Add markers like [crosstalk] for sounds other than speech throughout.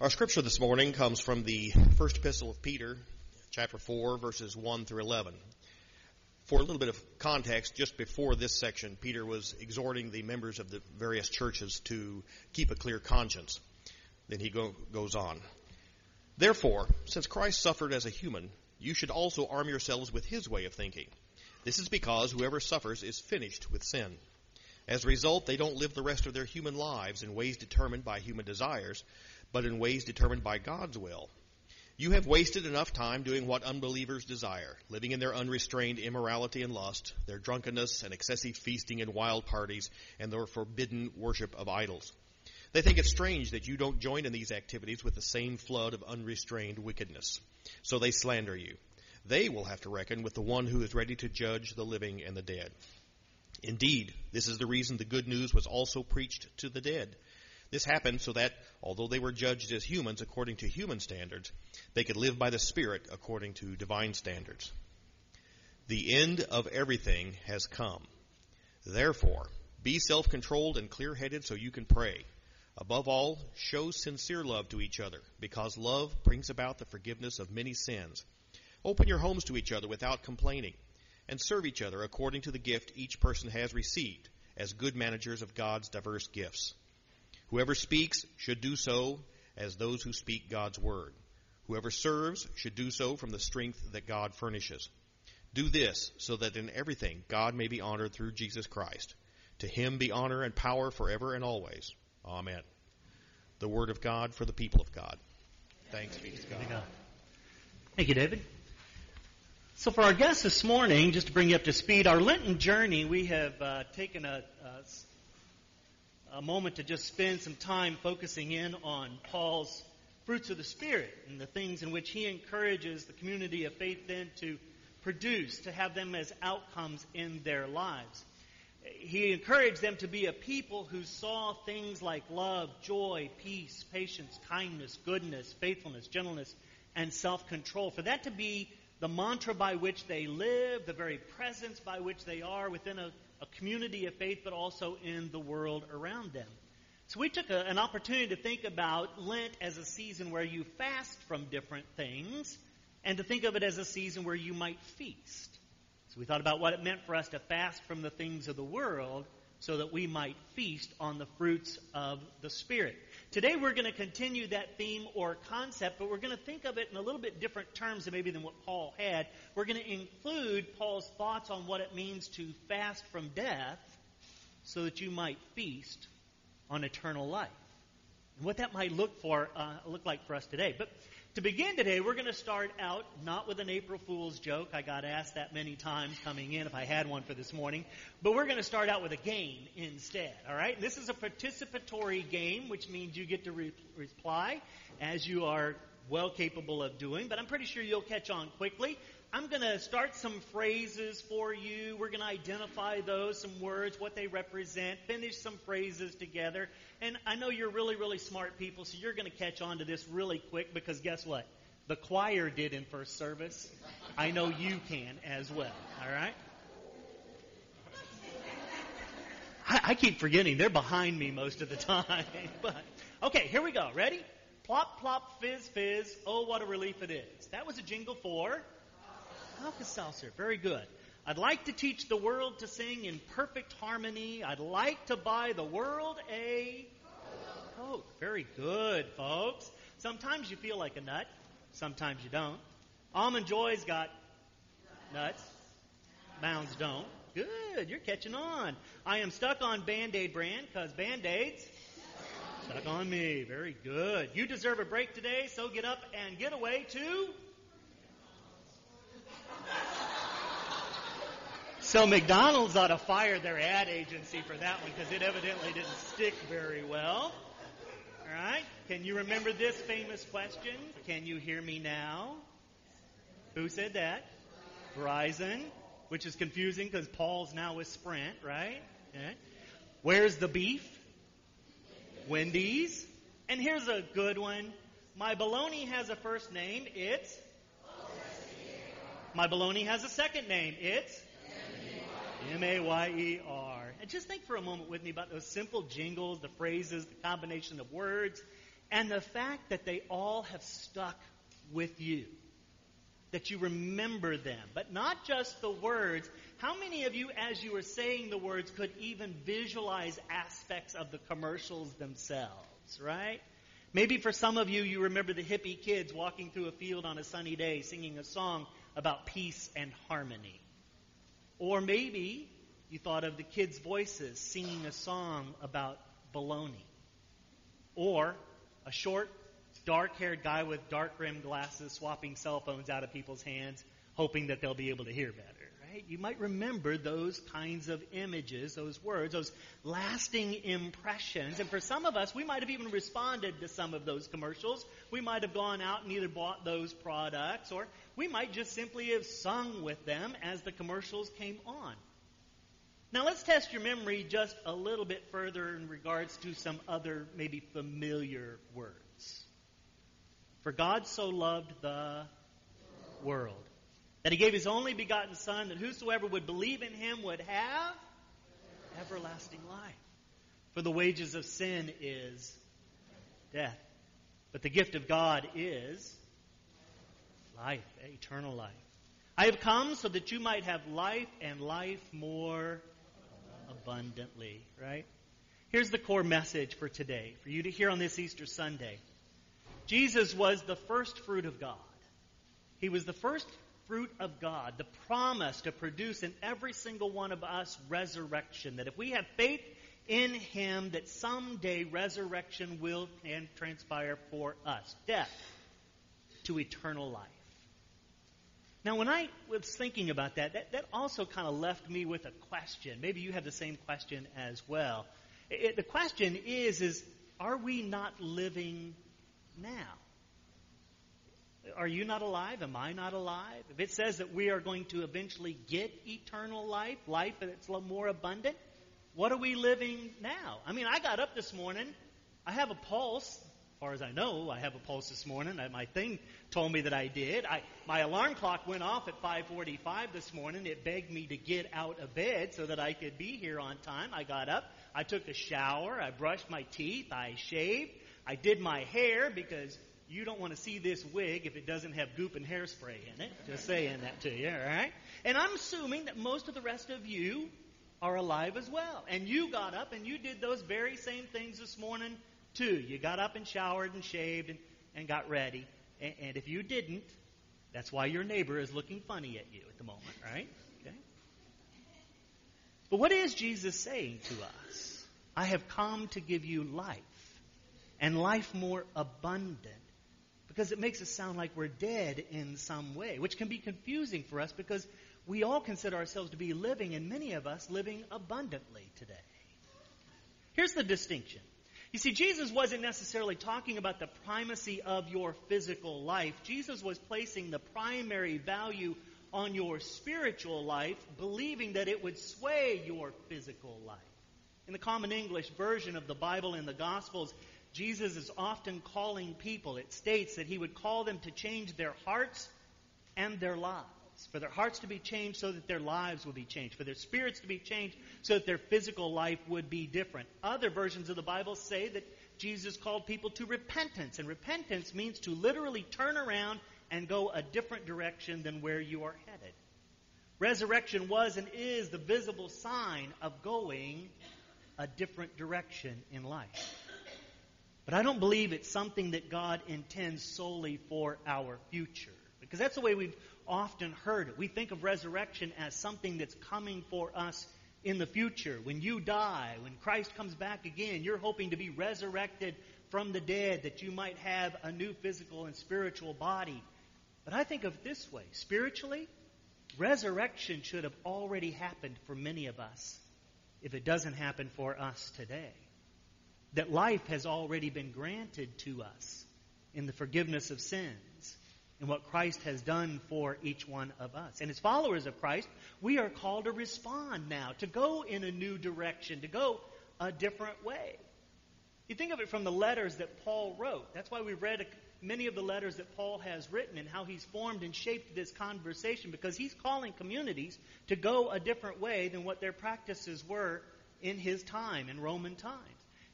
Our scripture this morning comes from the first epistle of Peter, chapter 4, verses 1 through 11. For a little bit of context, just before this section, Peter was exhorting the members of the various churches to keep a clear conscience. Then he go, goes on. Therefore, since Christ suffered as a human, you should also arm yourselves with his way of thinking. This is because whoever suffers is finished with sin. As a result, they don't live the rest of their human lives in ways determined by human desires, but in ways determined by God's will. You have wasted enough time doing what unbelievers desire, living in their unrestrained immorality and lust, their drunkenness and excessive feasting and wild parties, and their forbidden worship of idols. They think it's strange that you don't join in these activities with the same flood of unrestrained wickedness. So they slander you. They will have to reckon with the one who is ready to judge the living and the dead. Indeed, this is the reason the good news was also preached to the dead. This happened so that, although they were judged as humans according to human standards, they could live by the Spirit according to divine standards. The end of everything has come. Therefore, be self-controlled and clear-headed so you can pray. Above all, show sincere love to each other, because love brings about the forgiveness of many sins. Open your homes to each other without complaining and serve each other according to the gift each person has received as good managers of God's diverse gifts. Whoever speaks should do so as those who speak God's word. Whoever serves should do so from the strength that God furnishes. Do this so that in everything God may be honored through Jesus Christ. To him be honor and power forever and always. Amen. The word of God for the people of God. Thanks be to God. Thank you, David. So, for our guests this morning, just to bring you up to speed, our Lenten journey, we have uh, taken a, a, a, moment to just spend some time focusing in on Paul's fruits of the Spirit and the things in which he encourages the community of faith then to produce, to have them as outcomes in their lives. He encouraged them to be a people who saw things like love, joy, peace, patience, kindness, goodness, faithfulness, gentleness, and self-control. For that to be the mantra by which they live, the very presence by which they are within a, a community of faith, but also in the world around them. So we took a, an opportunity to think about Lent as a season where you fast from different things, and to think of it as a season where you might feast. So we thought about what it meant for us to fast from the things of the world so that we might feast on the fruits of the Spirit. Today we're going to continue that theme or concept, but we're going to think of it in a little bit different terms than maybe than what Paul had. We're going to include Paul's thoughts on what it means to fast from death so that you might feast on eternal life. And what that might look for, uh, look like for us today. But to begin today, we're going to start out not with an April Fool's joke. I got asked that many times coming in if I had one for this morning. But we're going to start out with a game instead. All right? This is a participatory game, which means you get to re- reply as you are well capable of doing. But I'm pretty sure you'll catch on quickly. I'm going to start some phrases for you. We're going to identify those, some words, what they represent, finish some phrases together. And I know you're really, really smart people, so you're going to catch on to this really quick because guess what? The choir did in first service. I know you can as well. All right? I, I keep forgetting they're behind me most of the [laughs] time. but okay, here we go. Ready? Plop, plop, fizz, fizz. Oh, what a relief it is. That was a jingle for Alka-Seltzer. Very good. I'd like to teach the world to sing in perfect harmony. I'd like to buy the world a Coke. Very good, folks. Sometimes you feel like a nut. Sometimes you don't. Almond Joy's got nuts. Mounds don't. Good. You're catching on. I am stuck on Band-Aid brand because Band-Aids stuck on me. Very good. You deserve a break today, so get up and get away to So McDonald's ought to fire their ad agency for that one because it evidently didn't stick very well. All right? Can you remember this famous question? Can you hear me now? Who said that? Verizon, which is confusing because Paul's now with Sprint, right? Where's the beef? Wendy's. And here's a good one. My baloney has a first name. It's my baloney has a second name. It's M-A-Y-E-R. And just think for a moment with me about those simple jingles, the phrases, the combination of words. and the fact that they all have stuck with you. That you remember them, but not just the words. How many of you, as you were saying the words, could even visualize aspects of the commercials themselves, right? Maybe for some of you, you remember the hippie kids walking through a field on a sunny day singing a song about peace and harmony. Or maybe you thought of the kids' voices singing a song about baloney. Or a short, dark haired guy with dark rimmed glasses swapping cell phones out of people's hands, hoping that they'll be able to hear better. Right? You might remember those kinds of images, those words, those lasting impressions. And for some of us, we might have even responded to some of those commercials. We might have gone out and either bought those products, or we might just simply have sung with them as the commercials came on. Now let's test your memory just a little bit further in regards to some other maybe familiar words. For God so loved the world that he gave his only begotten Son that whosoever would believe in him would have everlasting life. For the wages of sin is death. But the gift of God is life, eternal life. I have come so that you might have life and life more abundantly, right? Here's the core message for today, for you to hear on this Easter Sunday. Jesus was the first fruit of God. He was the first fruit of God, the promise to produce in every single one of us resurrection. That if we have faith in Him, that someday resurrection will transpire for us. Death to eternal life. Now, when I was thinking about that, that, that also kind of left me with a question. Maybe you have the same question as well. It, the question is, is are we not living now? Are you not alive? Am I not alive? If it says that we are going to eventually get eternal life, life that's more abundant, what are we living now? I mean, I got up this morning. I have a pulse As far as I know, I have a pulse this morning. My thing told me that I did. I, my alarm clock went off at 5:45 this morning. It begged me to get out of bed so that I could be here on time. I got up. I took a shower. I brushed my teeth. I shaved. I did my hair because you don't want to see this wig if it doesn't have goop and hairspray in it. Just saying that to you, all right? And I'm assuming that most of the rest of you are alive as well. And you got up and you did those very same things this morning too. you got up and showered and shaved and, and got ready. And, and if you didn't, that's why your neighbor is looking funny at you at the moment, right? Okay. But what is Jesus saying to us? I have come to give you life, and life more abundant. Because it makes us sound like we're dead in some way, which can be confusing for us because we all consider ourselves to be living, and many of us living abundantly today. Here's the distinction you see, Jesus wasn't necessarily talking about the primacy of your physical life. Jesus was placing the primary value on your spiritual life, believing that it would sway your physical life. In the Common English version of the Bible and the Gospels, Jesus is often calling people. It states that he would call them to change their hearts and their lives for their hearts to be changed so that their lives will be changed, for their spirits to be changed so that their physical life would be different. Other versions of the Bible say that Jesus called people to repentance, and repentance means to literally turn around and go a different direction than where you are headed. Resurrection was and is the visible sign of going a different direction in life. But I don't believe it's something that God intends solely for our future. Because that's the way we've often heard it. We think of resurrection as something that's coming for us in the future. When you die, when Christ comes back again, you're hoping to be resurrected from the dead that you might have a new physical and spiritual body. But I think of it this way spiritually, resurrection should have already happened for many of us if it doesn't happen for us today. That life has already been granted to us in the forgiveness of sins and what Christ has done for each one of us. And as followers of Christ, we are called to respond now, to go in a new direction, to go a different way. You think of it from the letters that Paul wrote. That's why we read many of the letters that Paul has written and how he's formed and shaped this conversation because he's calling communities to go a different way than what their practices were in his time, in Roman times.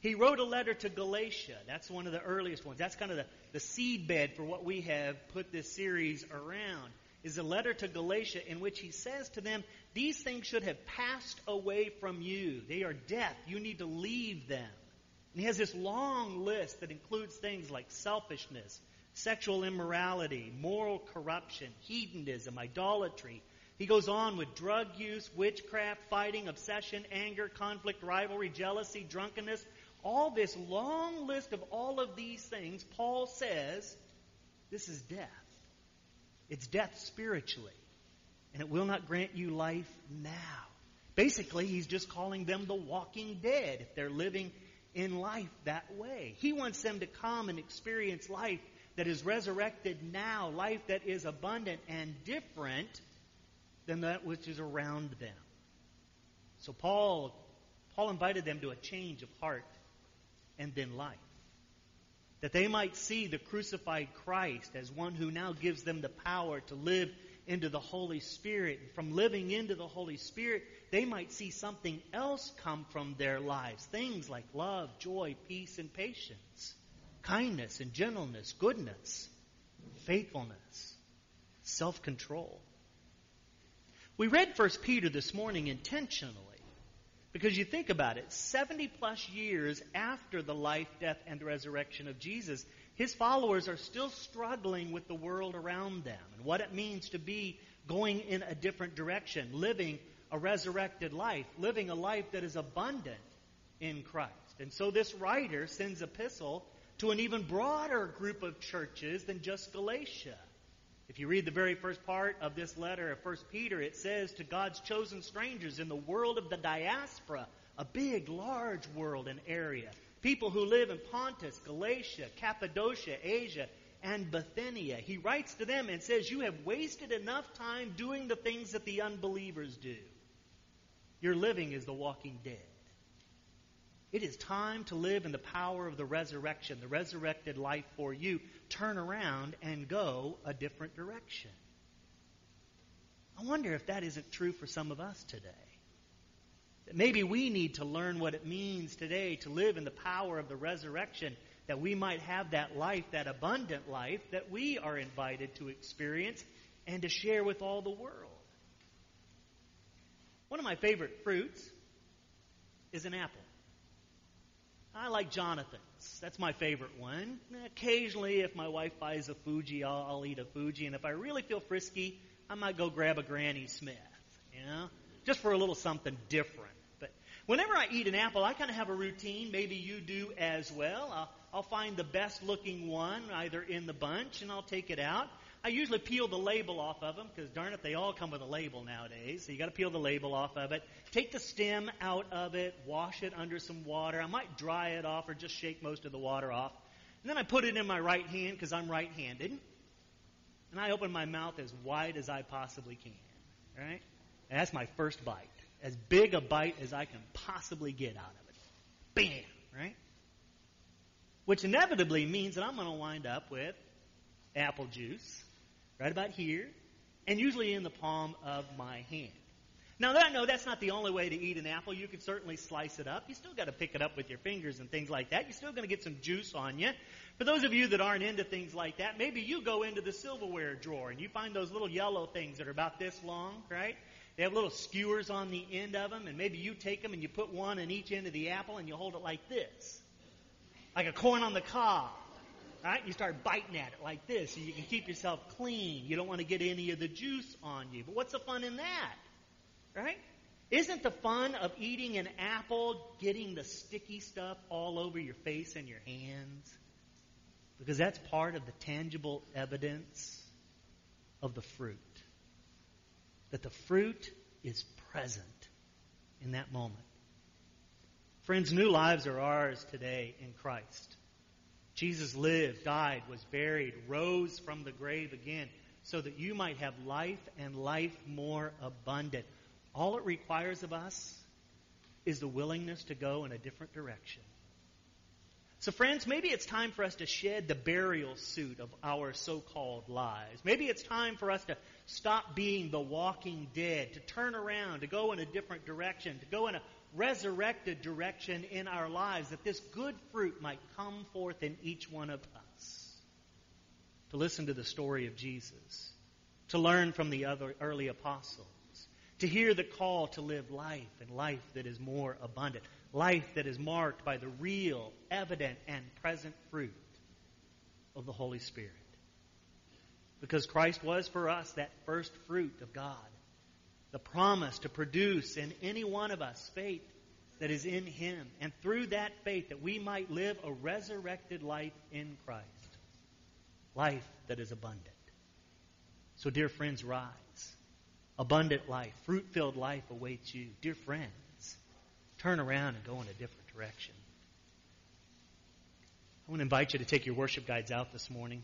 He wrote a letter to Galatia. That's one of the earliest ones. That's kind of the, the seedbed for what we have put this series around. Is a letter to Galatia in which he says to them, These things should have passed away from you. They are death. You need to leave them. And he has this long list that includes things like selfishness, sexual immorality, moral corruption, hedonism, idolatry. He goes on with drug use, witchcraft, fighting, obsession, anger, conflict, rivalry, jealousy, drunkenness, all this long list of all of these things, Paul says this is death. It's death spiritually. And it will not grant you life now. Basically, he's just calling them the walking dead if they're living in life that way. He wants them to come and experience life that is resurrected now, life that is abundant and different than that which is around them. So Paul Paul invited them to a change of heart and then life. That they might see the crucified Christ as one who now gives them the power to live into the Holy Spirit. From living into the Holy Spirit, they might see something else come from their lives. Things like love, joy, peace, and patience, kindness and gentleness, goodness, faithfulness, self control. We read 1 Peter this morning intentionally because you think about it, 70 plus years after the life, death, and resurrection of Jesus, his followers are still struggling with the world around them and what it means to be going in a different direction, living a resurrected life, living a life that is abundant in Christ. And so this writer sends epistle to an even broader group of churches than just Galatia. If you read the very first part of this letter of 1 Peter, it says to God's chosen strangers in the world of the diaspora, a big, large world and area. People who live in Pontus, Galatia, Cappadocia, Asia, and Bithynia. He writes to them and says, You have wasted enough time doing the things that the unbelievers do. Your living is the walking dead. It is time to live in the power of the resurrection, the resurrected life for you. Turn around and go a different direction. I wonder if that isn't true for some of us today. That maybe we need to learn what it means today to live in the power of the resurrection, that we might have that life, that abundant life that we are invited to experience and to share with all the world. One of my favorite fruits is an apple. I like Jonathan's. That's my favorite one. Occasionally, if my wife buys a Fuji, I'll, I'll eat a Fuji. And if I really feel frisky, I might go grab a Granny Smith. You know, just for a little something different. But whenever I eat an apple, I kind of have a routine. Maybe you do as well. I'll, I'll find the best looking one either in the bunch, and I'll take it out. I usually peel the label off of them because darn it, they all come with a label nowadays. So you got to peel the label off of it. Take the stem out of it, wash it under some water. I might dry it off or just shake most of the water off. And then I put it in my right hand because I'm right-handed, and I open my mouth as wide as I possibly can. Right? And that's my first bite, as big a bite as I can possibly get out of it. Bam! Right? Which inevitably means that I'm going to wind up with apple juice right about here, and usually in the palm of my hand. Now, that, no, that's not the only way to eat an apple. You can certainly slice it up. You still got to pick it up with your fingers and things like that. You're still going to get some juice on you. For those of you that aren't into things like that, maybe you go into the silverware drawer and you find those little yellow things that are about this long, right? They have little skewers on the end of them, and maybe you take them and you put one in each end of the apple and you hold it like this, like a corn on the cob. Right? You start biting at it like this so you can keep yourself clean. You don't want to get any of the juice on you. But what's the fun in that? Right? Isn't the fun of eating an apple getting the sticky stuff all over your face and your hands? Because that's part of the tangible evidence of the fruit. That the fruit is present in that moment. Friends, new lives are ours today in Christ. Jesus lived, died, was buried, rose from the grave again, so that you might have life and life more abundant. All it requires of us is the willingness to go in a different direction. So, friends, maybe it's time for us to shed the burial suit of our so called lives. Maybe it's time for us to stop being the walking dead, to turn around, to go in a different direction, to go in a resurrected direction in our lives, that this good fruit might come forth in each one of us. To listen to the story of Jesus, to learn from the other early apostles, to hear the call to live life and life that is more abundant, life that is marked by the real, evident, and present fruit of the Holy Spirit. Because Christ was for us that first fruit of God, the promise to produce in any one of us faith that is in Him, and through that faith that we might live a resurrected life in Christ, life that is abundant. So, dear friends, rise. Abundant life, fruit filled life awaits you. Dear friends, turn around and go in a different direction. I want to invite you to take your worship guides out this morning.